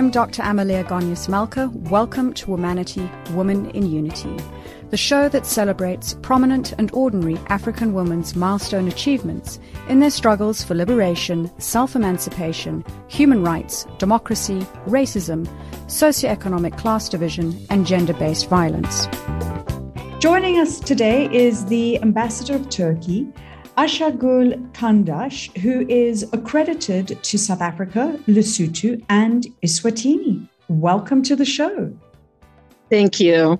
I'm Dr. Amalia Gonyas Malka. Welcome to Womanity, Woman in Unity, the show that celebrates prominent and ordinary African women's milestone achievements in their struggles for liberation, self emancipation, human rights, democracy, racism, socioeconomic class division, and gender based violence. Joining us today is the Ambassador of Turkey, Ayşegül Kandaş, who is accredited to South Africa, Lesotho, and Eswatini. Welcome to the show. Thank you.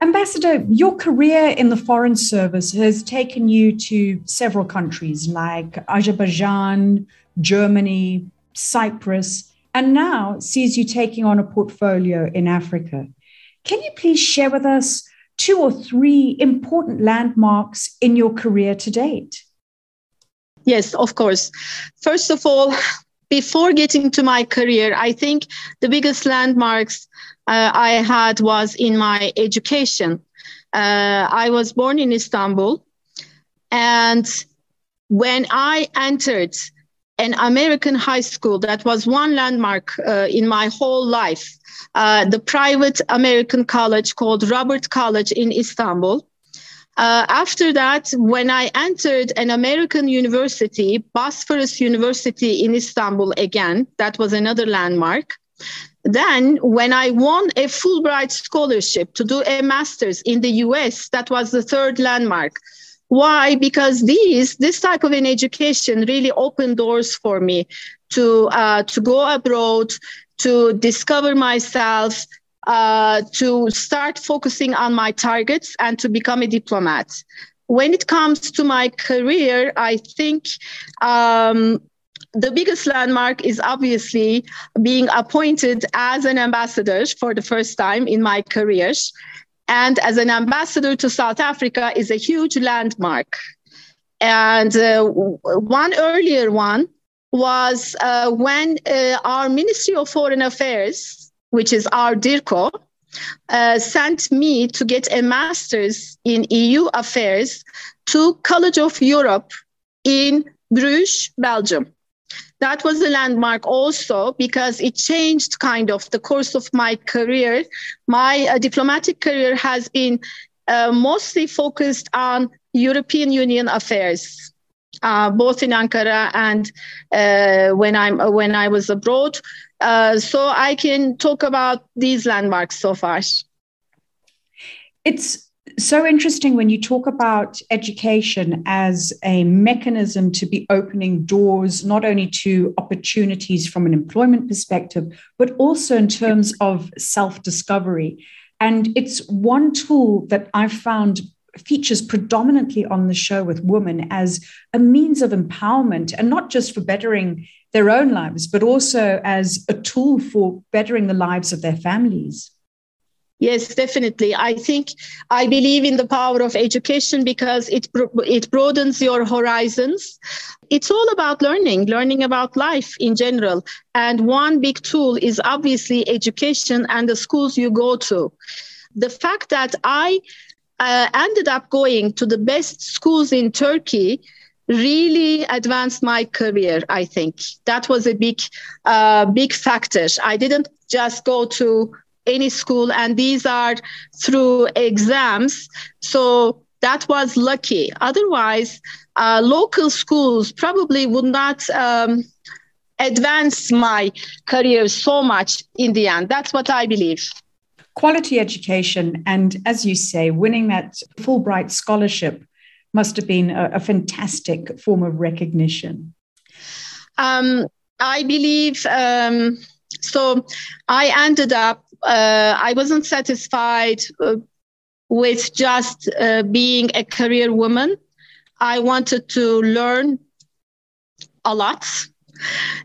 Ambassador, your career in the Foreign Service has taken you to several countries like Azerbaijan, Germany, Cyprus, and now sees you taking on a portfolio in Africa. Can you please share with us two or three important landmarks in your career to date? Yes, of course. First of all, before getting to my career, I think the biggest landmarks uh, I had was in my education. Uh, I was born in Istanbul, and when I entered an American high school, that was one landmark uh, in my whole life uh, the private American college called Robert College in Istanbul. Uh, after that, when I entered an American university, Bosphorus University in Istanbul again, that was another landmark. Then, when I won a Fulbright scholarship to do a master's in the US, that was the third landmark. Why? Because these, this type of an education really opened doors for me to uh, to go abroad, to discover myself, uh, to start focusing on my targets, and to become a diplomat. When it comes to my career, I think um, the biggest landmark is obviously being appointed as an ambassador for the first time in my career. And as an ambassador to South Africa is a huge landmark. And uh, one earlier one was uh, when uh, our Ministry of Foreign Affairs, which is our DIRCO, uh, sent me to get a master's in EU affairs to College of Europe in Bruges, Belgium. That was a landmark also because it changed kind of the course of my career. My uh, diplomatic career has been uh, mostly focused on European Union affairs uh, both in Ankara and uh, when I'm when I was abroad. Uh, so I can talk about these landmarks so far. It's so interesting when you talk about education as a mechanism to be opening doors not only to opportunities from an employment perspective but also in terms of self-discovery and it's one tool that i've found features predominantly on the show with women as a means of empowerment and not just for bettering their own lives, but also as a tool for bettering the lives of their families. Yes, definitely. I think I believe in the power of education because it it broadens your horizons. It's all about learning, learning about life in general. And one big tool is obviously education and the schools you go to. The fact that I uh, ended up going to the best schools in Turkey really advanced my career i think that was a big uh, big factor i didn't just go to any school and these are through exams so that was lucky otherwise uh, local schools probably would not um, advance my career so much in the end that's what i believe quality education. And as you say, winning that Fulbright scholarship must have been a, a fantastic form of recognition. Um, I believe um, so. I ended up, uh, I wasn't satisfied uh, with just uh, being a career woman. I wanted to learn a lot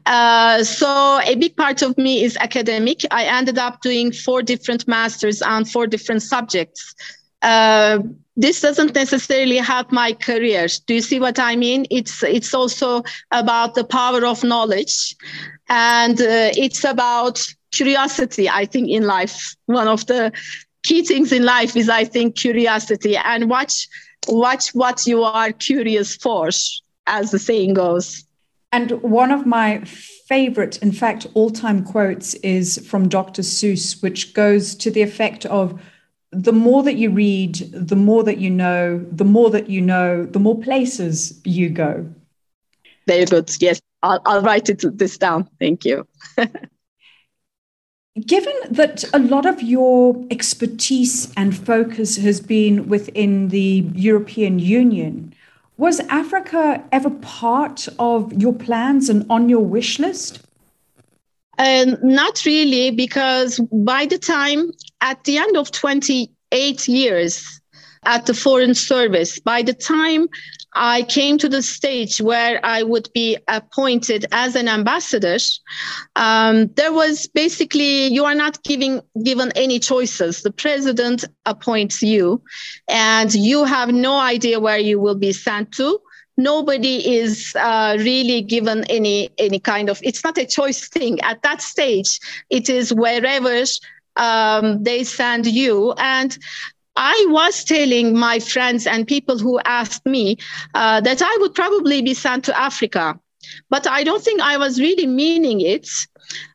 uh, so a big part of me is academic. I ended up doing four different masters on four different subjects. Uh, this doesn't necessarily help my career. Do you see what I mean? It's it's also about the power of knowledge, and uh, it's about curiosity. I think in life, one of the key things in life is I think curiosity and watch watch what you are curious for, as the saying goes. And one of my favorite, in fact, all time quotes is from Dr. Seuss, which goes to the effect of the more that you read, the more that you know, the more that you know, the more places you go. Very good. Yes, I'll, I'll write it this down. Thank you. Given that a lot of your expertise and focus has been within the European Union, was Africa ever part of your plans and on your wish list? Um, not really, because by the time at the end of 28 years at the Foreign Service, by the time I came to the stage where I would be appointed as an ambassador. Um, there was basically you are not giving given any choices. The president appoints you, and you have no idea where you will be sent to. Nobody is uh, really given any any kind of. It's not a choice thing at that stage. It is wherever um, they send you. And I was telling my friends and people who asked me uh, that I would probably be sent to Africa, but I don't think I was really meaning it.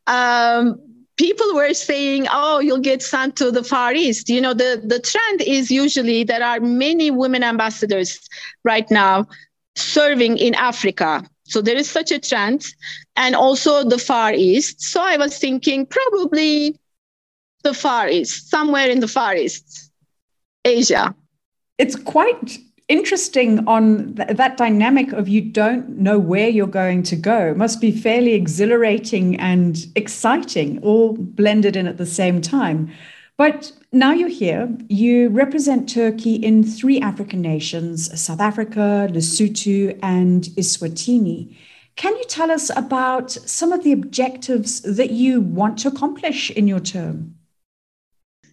Um, people were saying, "Oh, you'll get sent to the Far East." You know, the the trend is usually there are many women ambassadors right now serving in Africa. So there is such a trend, and also the Far East. So I was thinking probably the Far East, somewhere in the Far East. Asia. It's quite interesting on th- that dynamic of you don't know where you're going to go. It must be fairly exhilarating and exciting, all blended in at the same time. But now you're here, you represent Turkey in three African nations South Africa, Lesotho, and Eswatini. Can you tell us about some of the objectives that you want to accomplish in your term?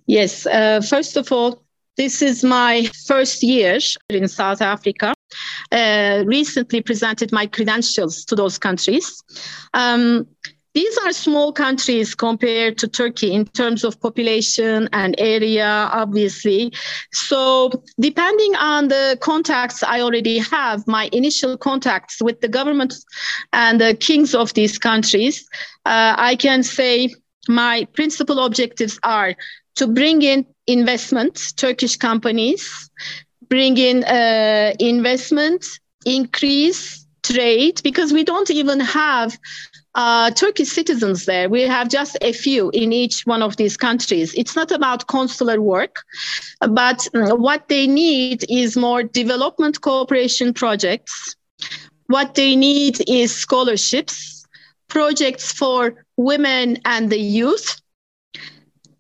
Yes, uh, first of all, this is my first year in South Africa. Uh, recently presented my credentials to those countries. Um, these are small countries compared to Turkey in terms of population and area, obviously. So, depending on the contacts I already have, my initial contacts with the government and the kings of these countries, uh, I can say my principal objectives are to bring in investment, Turkish companies, bring in uh, investment, increase trade, because we don't even have uh, Turkish citizens there. We have just a few in each one of these countries. It's not about consular work, but what they need is more development cooperation projects. What they need is scholarships, projects for women and the youth,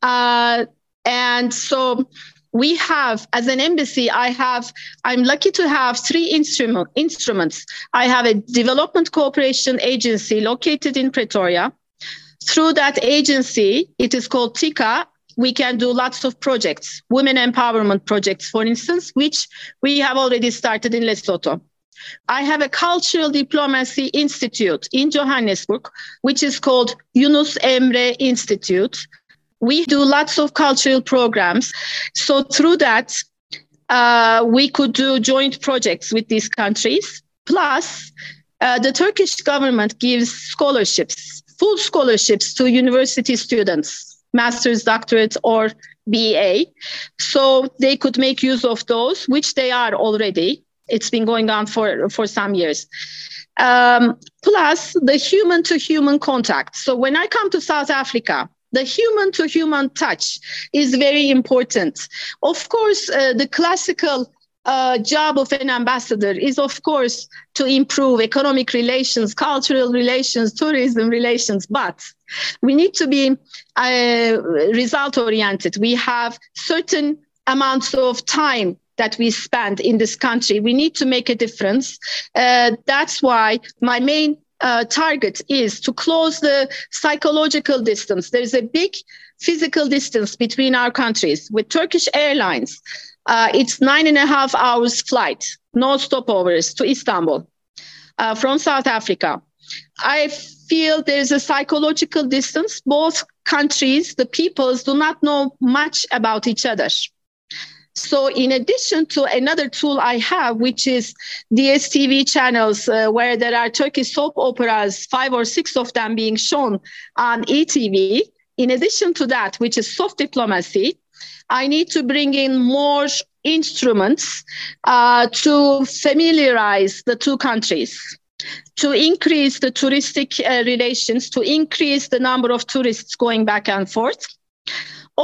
uh, and so we have as an embassy i have i'm lucky to have three instrument, instruments. I have a development cooperation agency located in pretoria. Through that agency it is called tika we can do lots of projects women empowerment projects for instance which we have already started in lesotho. I have a cultural diplomacy institute in Johannesburg, which is called Yunus Emre Institute, we do lots of cultural programs. So through that, uh, we could do joint projects with these countries. Plus, uh, the Turkish government gives scholarships, full scholarships to university students, master's, doctorate, or BA. So they could make use of those, which they are already. It's been going on for, for some years. Um, plus, the human to human contact. So when I come to South Africa, the human to human touch is very important. Of course, uh, the classical uh, job of an ambassador is, of course, to improve economic relations, cultural relations, tourism relations, but we need to be uh, result oriented. We have certain amounts of time that we spend in this country. We need to make a difference. Uh, that's why my main uh, target is to close the psychological distance. There's a big physical distance between our countries. With Turkish Airlines, uh, it's nine and a half hours flight, no stopovers to Istanbul uh, from South Africa. I feel there's a psychological distance. Both countries, the peoples do not know much about each other. So, in addition to another tool I have, which is DSTV channels, uh, where there are Turkish soap operas, five or six of them being shown on ETV, in addition to that, which is soft diplomacy, I need to bring in more instruments uh, to familiarize the two countries to increase the touristic uh, relations, to increase the number of tourists going back and forth.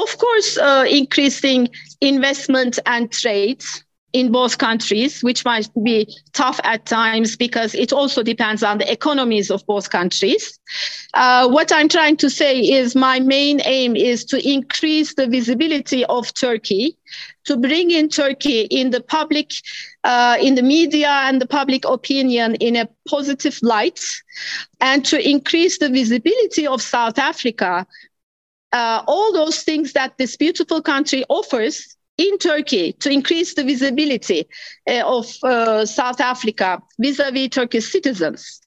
Of course, uh, increasing investment and trade in both countries, which might be tough at times because it also depends on the economies of both countries. Uh, what I'm trying to say is my main aim is to increase the visibility of Turkey, to bring in Turkey in the public, uh, in the media and the public opinion in a positive light, and to increase the visibility of South Africa. Uh, all those things that this beautiful country offers in Turkey to increase the visibility uh, of uh, South Africa vis-a-vis Turkish citizens.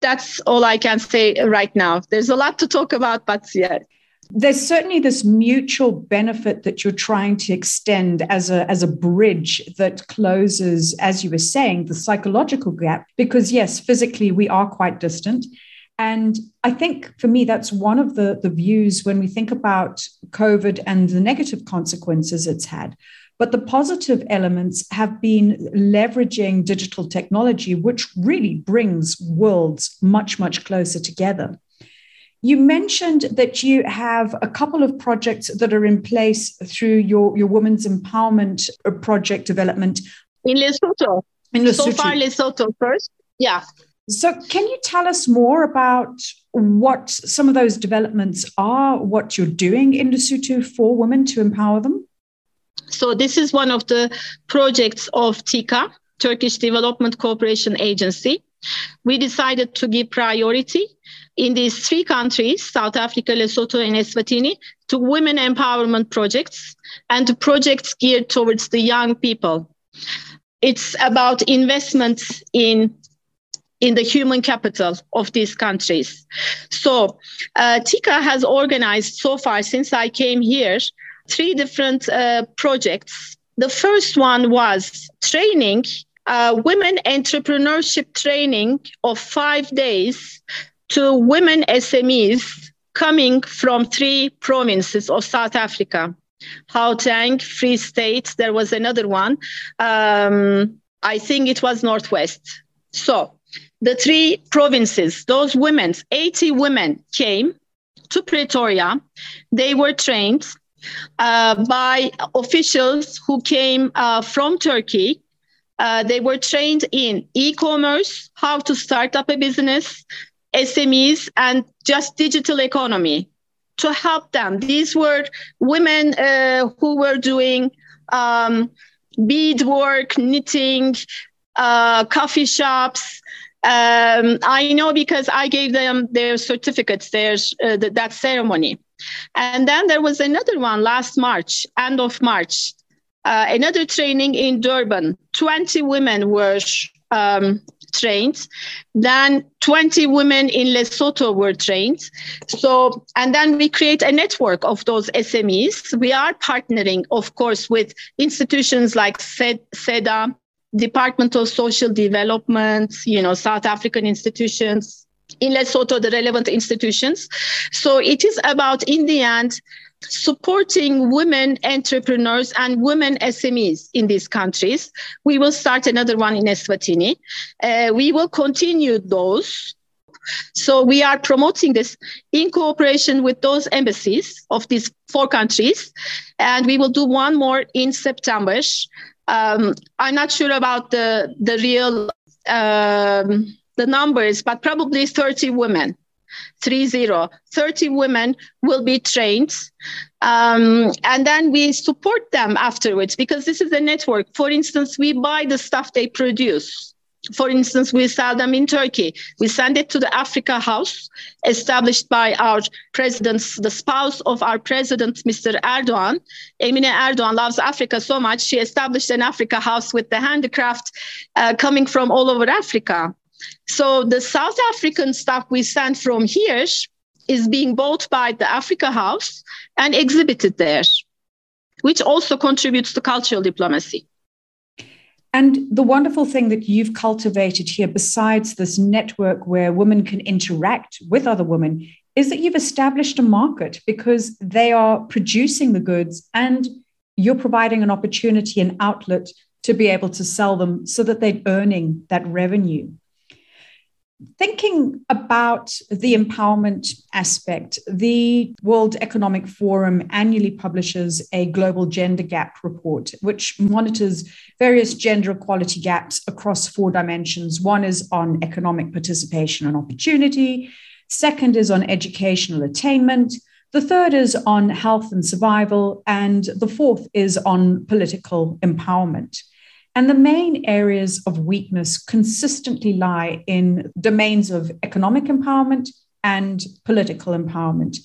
That's all I can say right now. There's a lot to talk about, but yeah. There's certainly this mutual benefit that you're trying to extend as a, as a bridge that closes, as you were saying, the psychological gap. Because, yes, physically we are quite distant. And I think for me, that's one of the, the views when we think about COVID and the negative consequences it's had. But the positive elements have been leveraging digital technology, which really brings worlds much, much closer together. You mentioned that you have a couple of projects that are in place through your, your women's empowerment project development. In Lesotho. In Lesotho. So far, Lesotho first. Yeah. So, can you tell us more about what some of those developments are, what you're doing in Lesotho for women to empower them? So, this is one of the projects of TIKA, Turkish Development Cooperation Agency. We decided to give priority in these three countries, South Africa, Lesotho, and Eswatini, to women empowerment projects and to projects geared towards the young people. It's about investments in in the human capital of these countries. So, uh, TIKA has organized so far since I came here three different uh, projects. The first one was training, uh, women entrepreneurship training of five days to women SMEs coming from three provinces of South Africa. Gauteng, Free State, there was another one. Um, I think it was Northwest. So the three provinces, those women, 80 women came to Pretoria. They were trained uh, by officials who came uh, from Turkey. Uh, they were trained in e commerce, how to start up a business, SMEs, and just digital economy to help them. These were women uh, who were doing um, beadwork, knitting, uh, coffee shops, um, I know because I gave them their certificates, their uh, th- that ceremony. And then there was another one last March, end of March, uh, another training in Durban. 20 women were um, trained. Then 20 women in Lesotho were trained. So, and then we create a network of those SMEs. We are partnering, of course, with institutions like SEDA, Department of Social Development, you know, South African institutions, in Lesotho, the relevant institutions. So it is about, in the end, supporting women entrepreneurs and women SMEs in these countries. We will start another one in Eswatini. Uh, we will continue those. So we are promoting this in cooperation with those embassies of these four countries. And we will do one more in September. Um, I'm not sure about the the real um, the numbers, but probably 30 women, three zero, 30 women will be trained. Um, and then we support them afterwards because this is a network. For instance, we buy the stuff they produce for instance, we sell them in Turkey. We send it to the Africa House, established by our president, the spouse of our president, Mr. Erdogan. Emine Erdogan loves Africa so much, she established an Africa House with the handicraft uh, coming from all over Africa. So the South African stuff we send from here is being bought by the Africa House and exhibited there. which also contributes to cultural diplomacy. And the wonderful thing that you've cultivated here, besides this network where women can interact with other women, is that you've established a market because they are producing the goods and you're providing an opportunity, an outlet to be able to sell them so that they're earning that revenue thinking about the empowerment aspect, the World Economic Forum annually publishes a global gender gap report, which monitors various gender equality gaps across four dimensions. One is on economic participation and opportunity, second is on educational attainment. The third is on health and survival, and the fourth is on political empowerment. And the main areas of weakness consistently lie in domains of economic empowerment and political empowerment.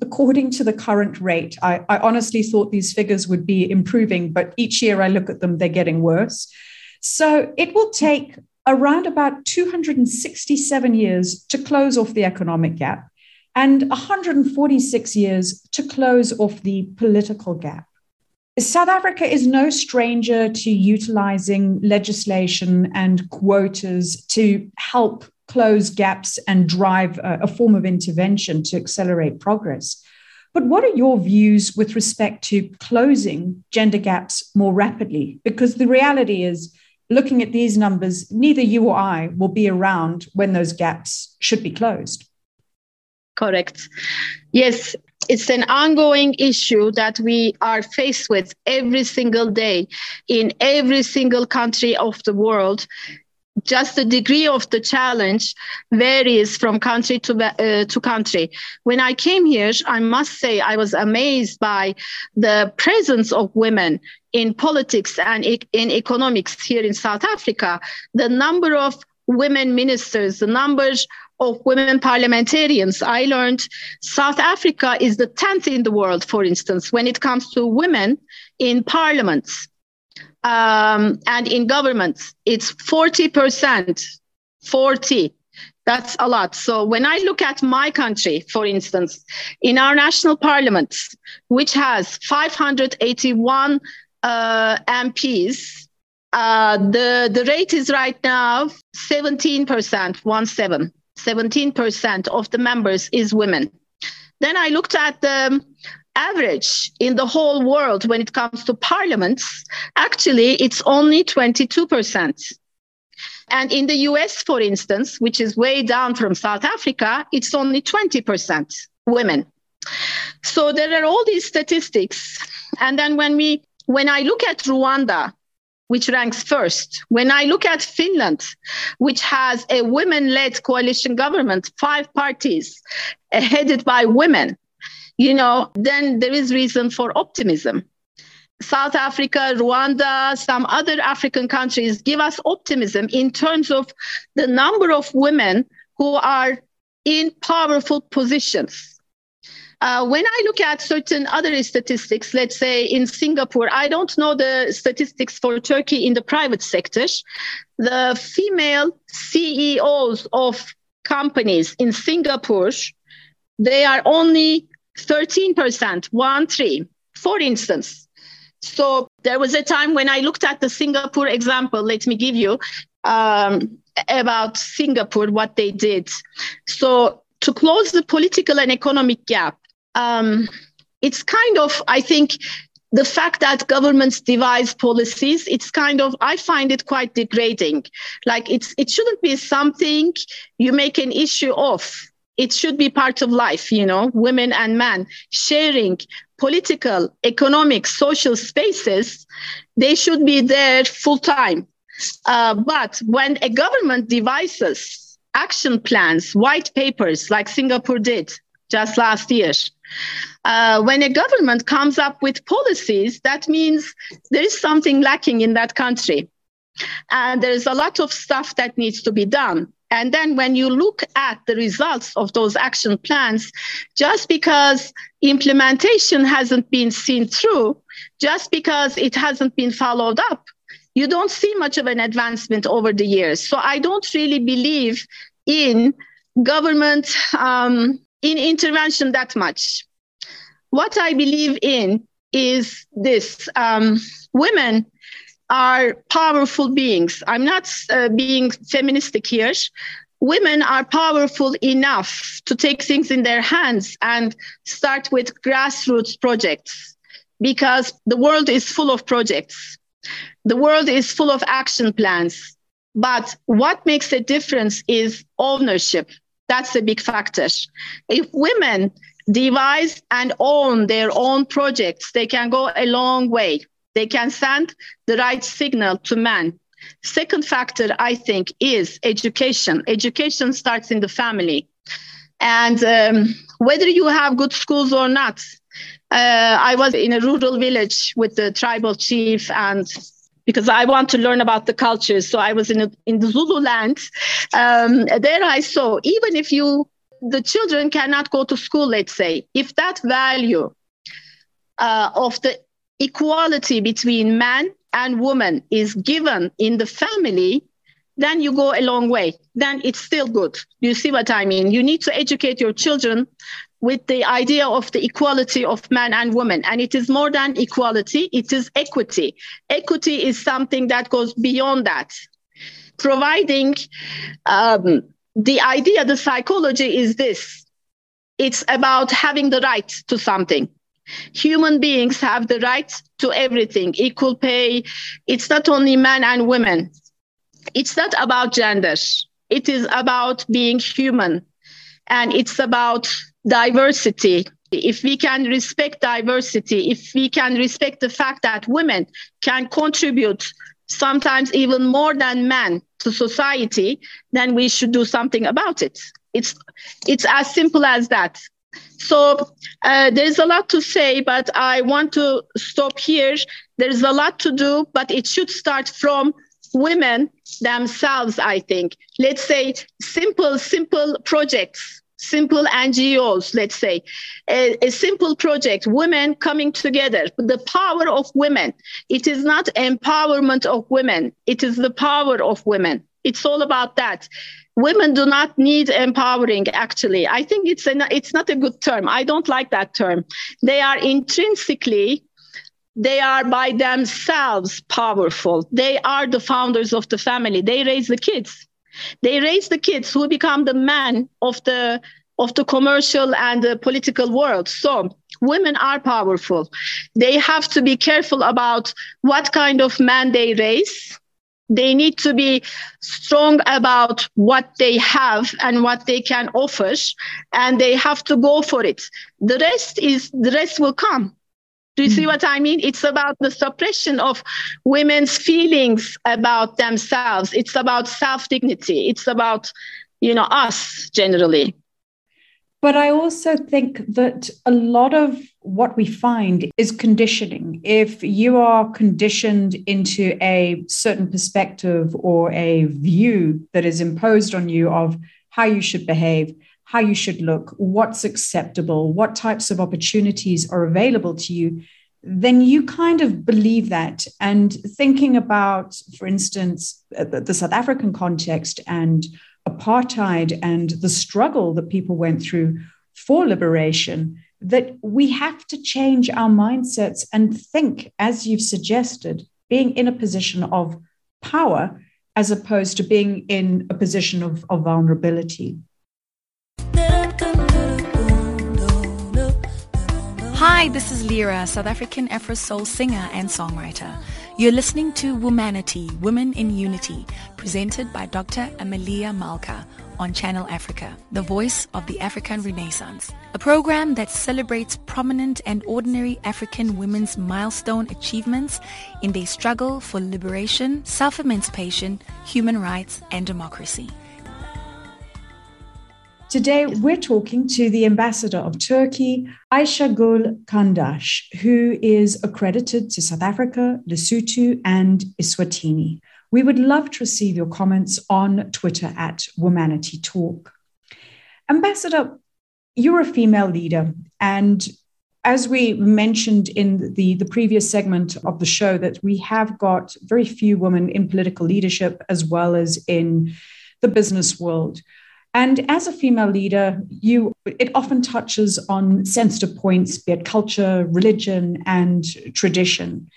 According to the current rate, I, I, honestly thought these figures would be improving, but each year I look at them, they're getting worse. So it will take around about 267 years to close off the economic gap and 146 years to close off the political gap. South Africa is no stranger to utilizing legislation and quotas to help close gaps and drive a, a, form of intervention to accelerate progress. But what are your views with respect to closing gender gaps more rapidly? Because the reality is, looking at these numbers, neither you or I will be around when those gaps should be closed. Correct. Yes, it's an ongoing issue that we are faced with every single day in every single country of the world just the degree of the challenge varies from country to uh, to country. When I came here, I must say I was amazed by the presence of women in politics and in economics here in South Africa. The number of women ministers, the numbers of women parliamentarians. I learned South Africa is the 10th in the world, for instance, when it comes to women in parliaments um, and in governments. It's 40%. 40. That's a lot. So when I look at my country, for instance, in our national parliament, which has 581 uh, MPs, uh, the, the rate is right now 17%, one seven. 17% of the members is women. Then I looked at the um, average in the whole world when it comes to parliaments. Actually, it's only 22%. And in the US, for instance, which is way down from South Africa, it's only 20% women. So there are all these statistics. And then when we when I look at Rwanda, which ranks first. When I look at Finland, which has a women led coalition government, five parties uh, headed by women, you know, then there is reason for optimism. South Africa, Rwanda, some other African countries give us optimism in terms of the number of women who are in powerful positions uh, when I look at certain other statistics, let's say in Singapore, I don't know the statistics for Turkey in the private sector. The female CEOs of companies in Singapore, they are only 13%, one, three, for instance. So there was a time when I looked at the Singapore example, let me give you um, about Singapore, what they did. So to close the political and economic gap, um, it's kind of, I think, the fact that governments devise policies it's kind of i find it quite degrading. Like it's it shouldn't be something you make an issue of. It should be part of life you know women and men sharing political economic social spaces. They should be there full time. Uh, but when a government devises action plans white papers like singapore did just last year uh, when a government comes up with policies, that means there is something lacking in that country. And there's a lot of stuff that needs to be done. And then when you look at the results of those action plans, just because implementation hasn't been seen through, just because it hasn't been followed up, you don't see much of an advancement over the years. So I don't really believe in government um, in intervention that much. What I believe in is this um, women are powerful beings. I'm not uh, being feministic here. Women are powerful enough to take things in their hands and start with grassroots projects because the world is full of projects. The world is full of action plans. But what makes a difference is ownership. That's a big factor. If women devise and own their own projects, they can go a long way. They can send the right signal to men. Second factor, I think, is education. Education starts in the family. And um, whether you have good schools or not, uh, I was in a rural village with the tribal chief and because I want to learn about the cultures. So I was in, a, in the Zulu land. Um, there I saw, even if you, the children cannot go to school, let's say, if that value uh, of the equality between man and woman is given in the family, then you go a long way. Then it's still good. You see what I mean? You need to educate your children with the idea of the equality of man and woman. And it is more than equality, it is equity. Equity is something that goes beyond that. Providing um, the idea, the psychology is this it's about having the right to something. Human beings have the right to everything, equal pay. It's not only men and women. It's not about gender. It is about being human. And it's about diversity. If we can respect diversity, if we can respect the fact that women can contribute sometimes even more than men to society, then we should do something about it. It's, it's as simple as that. So uh, there's a lot to say, but I want to stop here. There's a lot to do, but it should start from women themselves, I think. Let's say simple, simple projects, simple NGOs, let's say, a, a, simple project, women coming together, the power of women. It is not empowerment of women, it is the power of women. It's all about that. Women do not need empowering actually. I think it's an, it's not a good term. I don't like that term. They are intrinsically they are by themselves powerful. They are the founders of the family. They raise the kids they raise the kids who become the men of the of the commercial and the political world. So women are powerful. They have to be careful about what kind of man they raise. They need to be strong about what they have and what they can offer and they have to go for it. The rest is the rest will come do you see hmm. what i mean it's about the suppression of women's feelings about themselves it's about self dignity it's about you know us generally but I also think that a lot of what we find is conditioning. If you are conditioned into a certain perspective or a view that is imposed on you of how you should behave, how you should look, what's acceptable, what types of opportunities are available to you, then you kind of believe that. And thinking about, for instance, uh, the South African context and apartheid and the struggle that people went through for liberation, that we have to change our mindsets and think, as you've suggested, being in a position of power as opposed to being in a position of, of vulnerability. Hi, this is Lira, South African Afro soul singer and songwriter. You're listening to Womanity, Women in Unity, presented by Dr. Amelia Malka on Channel Africa, the voice of the African Renaissance, a program that celebrates prominent and ordinary African women's milestone achievements in their struggle for liberation, self-emancipation, human rights, and democracy. Today, we're talking to the ambassador of Turkey, Ayşegül Kandaş, who is accredited to South Africa, Lesotho, and Eswatini. We would love to receive your comments on Twitter at Womanity Talk. Ambassador, you're a female leader, and as we mentioned in the, the previous segment of the show, that we have got very few women in political leadership as well as in the business world. And as a female leader, you it often touches on sensitive points, be it culture, religion, and tradition.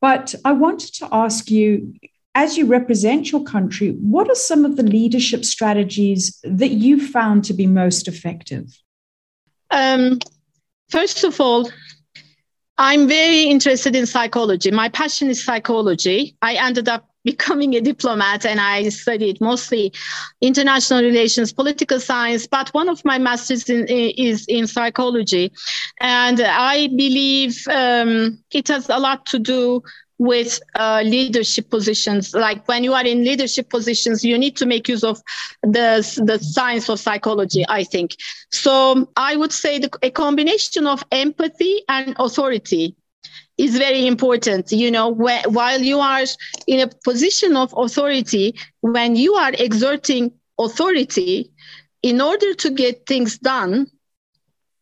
But I wanted to ask you, as you represent your country, what are some of the leadership strategies that you found to be most effective? Um, first of all, I'm very interested in psychology. My passion is psychology. I ended up becoming a diplomat and I studied mostly international relations, political science, but one of my masters in, is in psychology. And I believe um, it has a lot to do with uh, leadership positions. Like when you are in leadership positions, you need to make use of the, the science of psychology, I think. So I would say the, a combination of empathy and authority is very important. You know, wh- while you are in a position of authority, when you are exerting authority in order to get things done,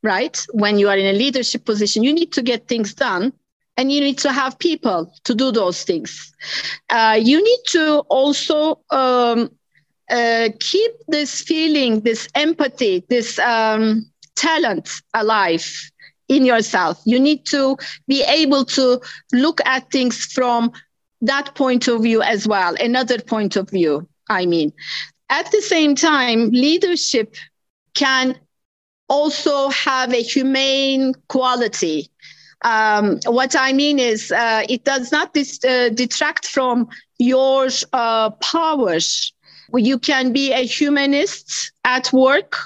right? When you are in a leadership position, you need to get things done and you need to have people to do those things. Uh, you need to also um, uh, keep this feeling, this empathy, this um, talent alive in yourself. You need to be able to look at things from that point of view as well, another point of view, I mean. At the same time, leadership can also have a humane quality. Um, what I mean is, uh, it does not dis- uh, detract from your uh, powers. You can be a humanist at work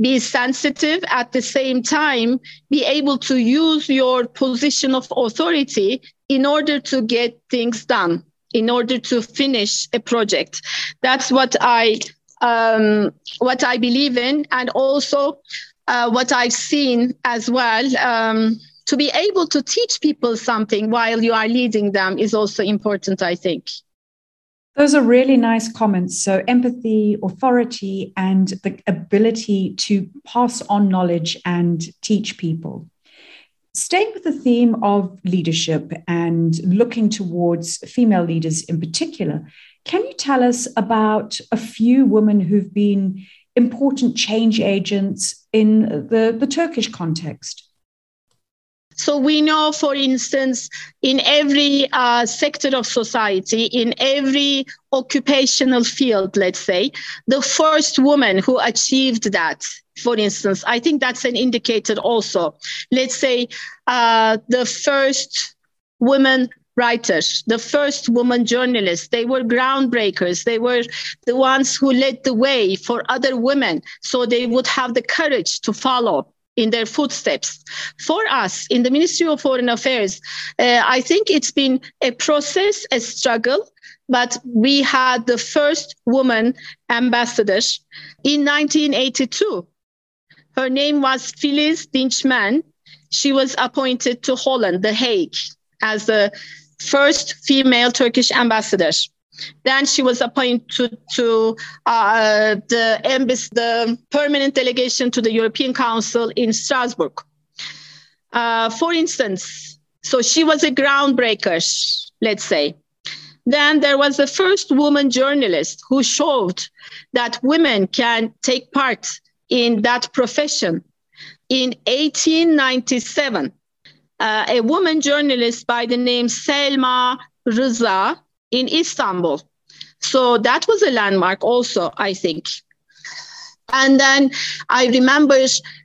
be sensitive at the same time be able to use your position of authority in order to get things done in order to finish a project. That's what i um, what i believe in and also uh, what i've seen as well um, to be able to teach people something while you are leading them is also important i think those are really nice comments. So, empathy, authority, and the ability to pass on knowledge and teach people. Staying with the theme of leadership and looking towards female leaders in particular, can you tell us about a few women who've been important change agents in the, the Turkish context? So we know, for instance, in every uh, sector of society, in every occupational field, let's say, the first woman who achieved that, for instance, I think that's an indicator also. Let's say uh, the first woman writers, the first woman journalists. They were groundbreakers. They were the ones who led the way for other women so they would have the courage to follow in their footsteps. For us in the Ministry of Foreign Affairs, uh, I think it's been a process, a struggle, but we had the first woman ambassador in 1982. Her name was Filiz Dinçmen. She was appointed to Holland, The Hague, as the first female Turkish ambassador. Then she was appointed to uh, the embassy, the permanent delegation to the European Council in Strasbourg. Uh, for instance, so she was a groundbreaker, let's say. Then there was the first woman journalist who showed that women can take part in that profession. In 1897, uh, a woman journalist by the name Selma Rıza in Istanbul. So that was a landmark also, I think. And then I remember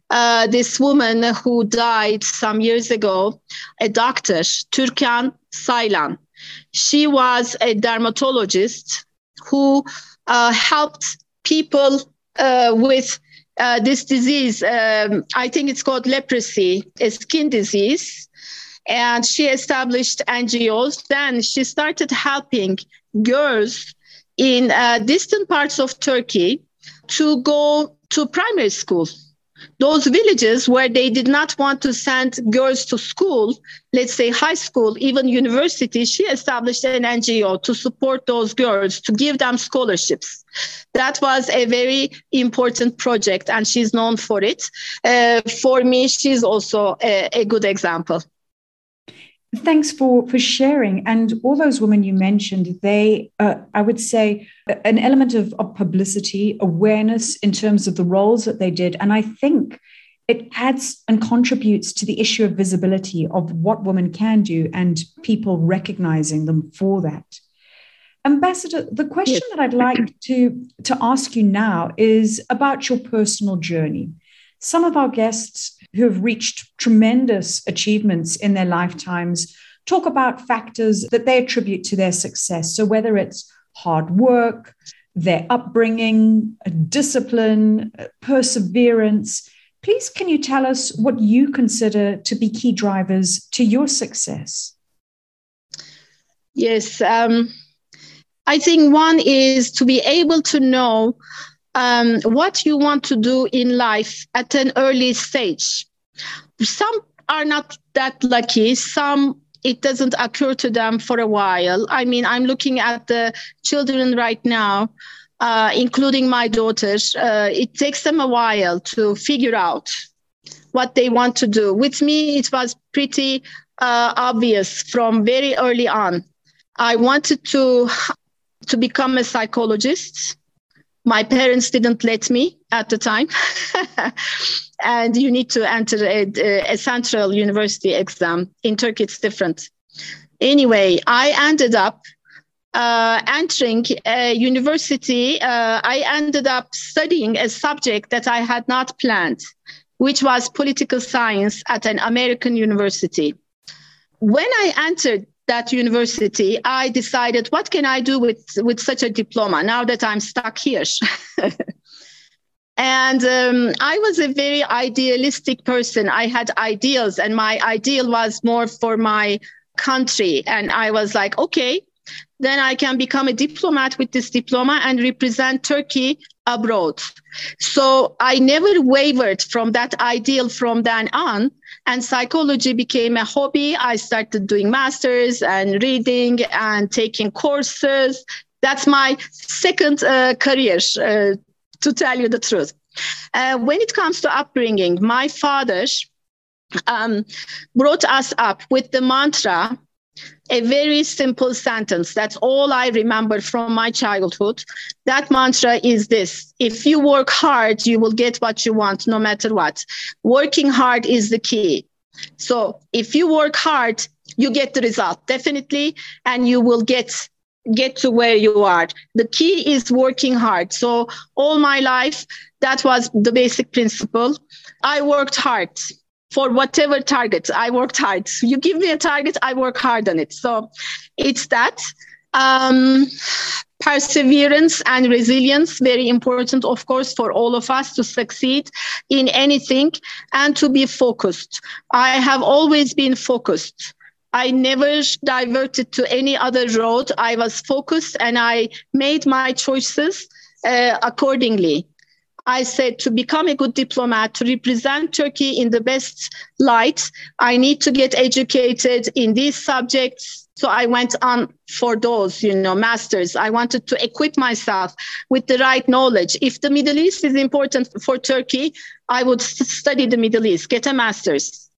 uh, this woman who died some years ago, a doctor, Türkan Saylan. She was a dermatologist who uh, helped people uh, with uh, this disease. Um, I think it's called leprosy, a skin disease and she established NGOs. Then she started helping girls in uh, distant parts of Turkey to go to primary school. Those villages where they did not want to send girls to school, let's say high school, even university, she established an NGO to support those girls, to give them scholarships. That was a very important project, and she's known for it. Uh, for me, she's also a, a good example. Thanks for for sharing. And all those women you mentioned, they, uh, I would say, an element of, of publicity, awareness in terms of the roles that they did, and I think it adds and contributes to the issue of visibility of what women can do and people recognizing them for that. Ambassador, the question yes. that I'd like to, to ask you now is about your personal journey. Some of our guests who have reached tremendous achievements in their lifetimes talk about factors that they attribute to their success. So, whether it's hard work, their upbringing, discipline, perseverance, please can you tell us what you consider to be key drivers to your success? Yes. Um, I think one is to be able to know um, what you want to do in life at an early stage. Some are not that lucky. Some it doesn't occur to them for a while. I mean, I'm looking at the children right now, uh, including my daughters. Uh, it takes them a while to figure out what they want to do. With me, it was pretty uh, obvious from very early on. I wanted to to become a psychologist. My parents didn't let me at the time. and you need to enter a, a, central university exam. In Turkey, it's different. Anyway, I ended up uh, entering a university. Uh, I ended up studying a subject that I had not planned, which was political science at an American university. When I entered that university, I decided, what can I do with, with such a diploma now that I'm stuck here? and um, I was a very idealistic person. I had ideals, and my ideal was more for my country. And I was like, okay, then I can become a diplomat with this diploma and represent Turkey abroad. So I never wavered from that ideal from then on and psychology became a hobby. I started doing masters and reading and taking courses. That's my second uh, career, uh, to tell you the truth. Uh, when it comes to upbringing, my father um, brought us up with the mantra a very simple sentence. That's all I remember from my childhood. That mantra is this if you work hard, you will get what you want no matter what. Working hard is the key. So if you work hard, you get the result definitely, and you will get get to where you are. The key is working hard. So all my life, that was the basic principle. I worked hard for whatever target. I worked hard. You give me a target, I work hard on it. So it's that. Um, perseverance and resilience very important of course for all of us to succeed in anything and to be focused i have always been focused i never diverted to any other road i was focused and i made my choices uh, accordingly I said to become a good diplomat, to represent Turkey in the best light, I need to get educated in these subjects. So I went on for those, you know, masters. I wanted to equip myself with the right knowledge. If the Middle East is important for Turkey, I would study the Middle East, get a master's.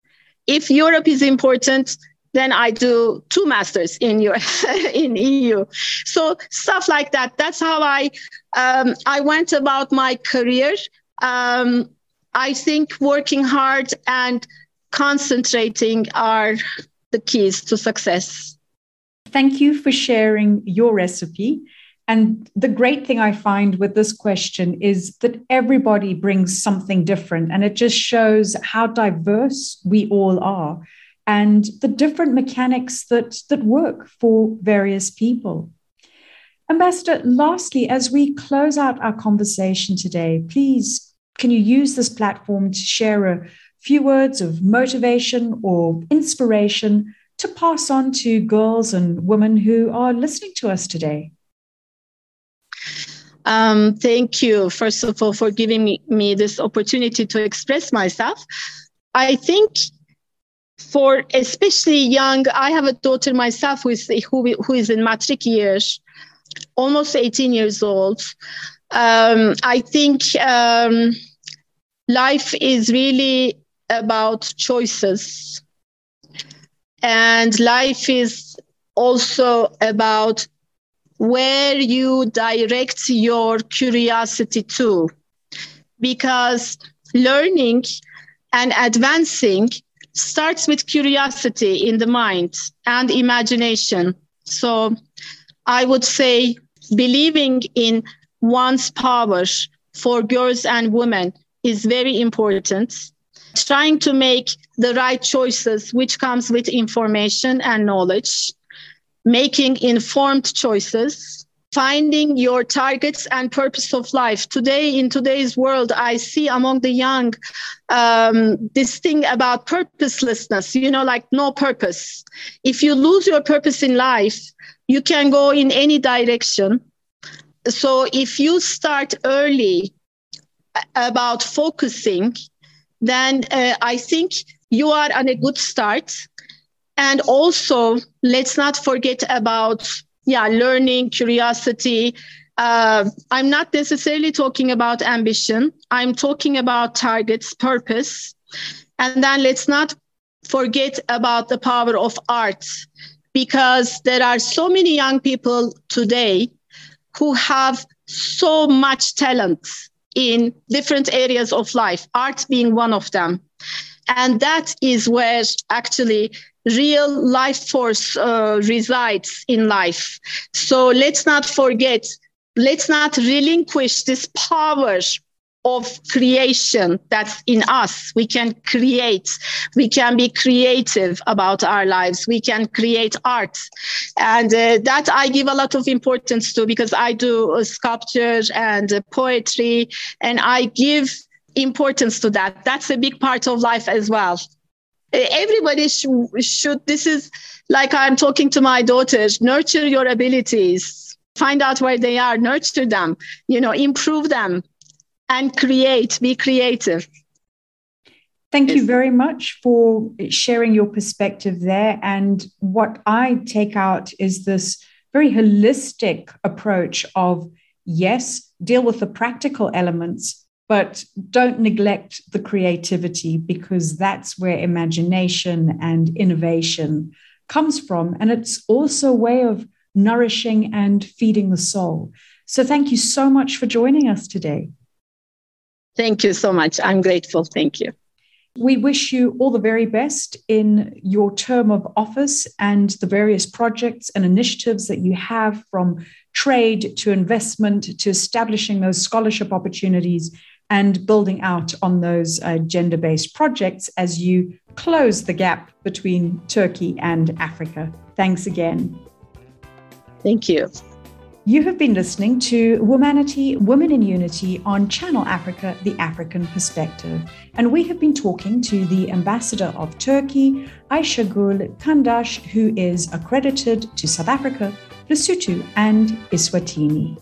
If Europe is important, then I do two masters in US, in EU. So stuff like that. That's how I um, I went about my career. Um, I think working hard and concentrating are the keys to success. Thank you for sharing your recipe. And the great thing I find with this question is that everybody brings something different, and it just shows how diverse we all are and the different mechanics that, that work for various people. Ambassador, lastly, as we close out our conversation today, please can you use this platform to share a few words of motivation or inspiration to pass on to girls and women who are listening to us today? Um, thank you, first of all, for giving me, me this opportunity to express myself. I think for especially young, I have a daughter myself who is, who, who is in matric years, almost 18 years old. Um, I think um, life is really about choices. And life is also about where you direct your curiosity to. Because learning and advancing starts with curiosity in the mind and imagination. So I would say believing in one's power for girls and women is very important. Trying to make the right choices, which comes with information and knowledge, making informed choices, finding your targets and purpose of life. Today, in today's world, I see among the young um, this thing about purposelessness, you know, like no purpose. If you lose your purpose in life, you can go in any direction. So if you start early about focusing, then uh, I think you are on a good start. And also, let's not forget about yeah, learning, curiosity. Uh, I'm not necessarily talking about ambition. I'm talking about targets, purpose. And then let's not forget about the power of art because there are so many young people today who have so much talent in different areas of life, art being one of them. And that is where actually real life force uh, resides in life. So let's not forget, let's not relinquish this power of creation that's in us. We can create, we can be creative about our lives, we can create art. And uh, that I give a lot of importance to because I do uh, sculpture and uh, poetry, and I give importance to that. That's a big part of life as well. Everybody sh- should, this is like I'm talking to my daughters, nurture your abilities, find out where they are, nurture them, you know, improve them and create, be creative. Thank you very much for sharing your perspective there. And what I take out is this very holistic approach of yes, deal with the practical elements, but don't neglect the creativity because that's where imagination and innovation comes from. And it's also a way of nourishing and feeding the soul. So thank you so much for joining us today. Thank you so much. I'm grateful. Thank you. We wish you all the very best in your term of office and the various projects and initiatives that you have from trade to investment to establishing those scholarship opportunities and building out on those uh, gender based projects as you close the gap between Turkey and Africa. Thanks again. Thank you. You have been listening to Womanity, Women in Unity on Channel Africa, the African Perspective. And we have been talking to the ambassador of Turkey, Ayşegül Kandaş, who is accredited to South Africa, Lesotho, and Eswatini.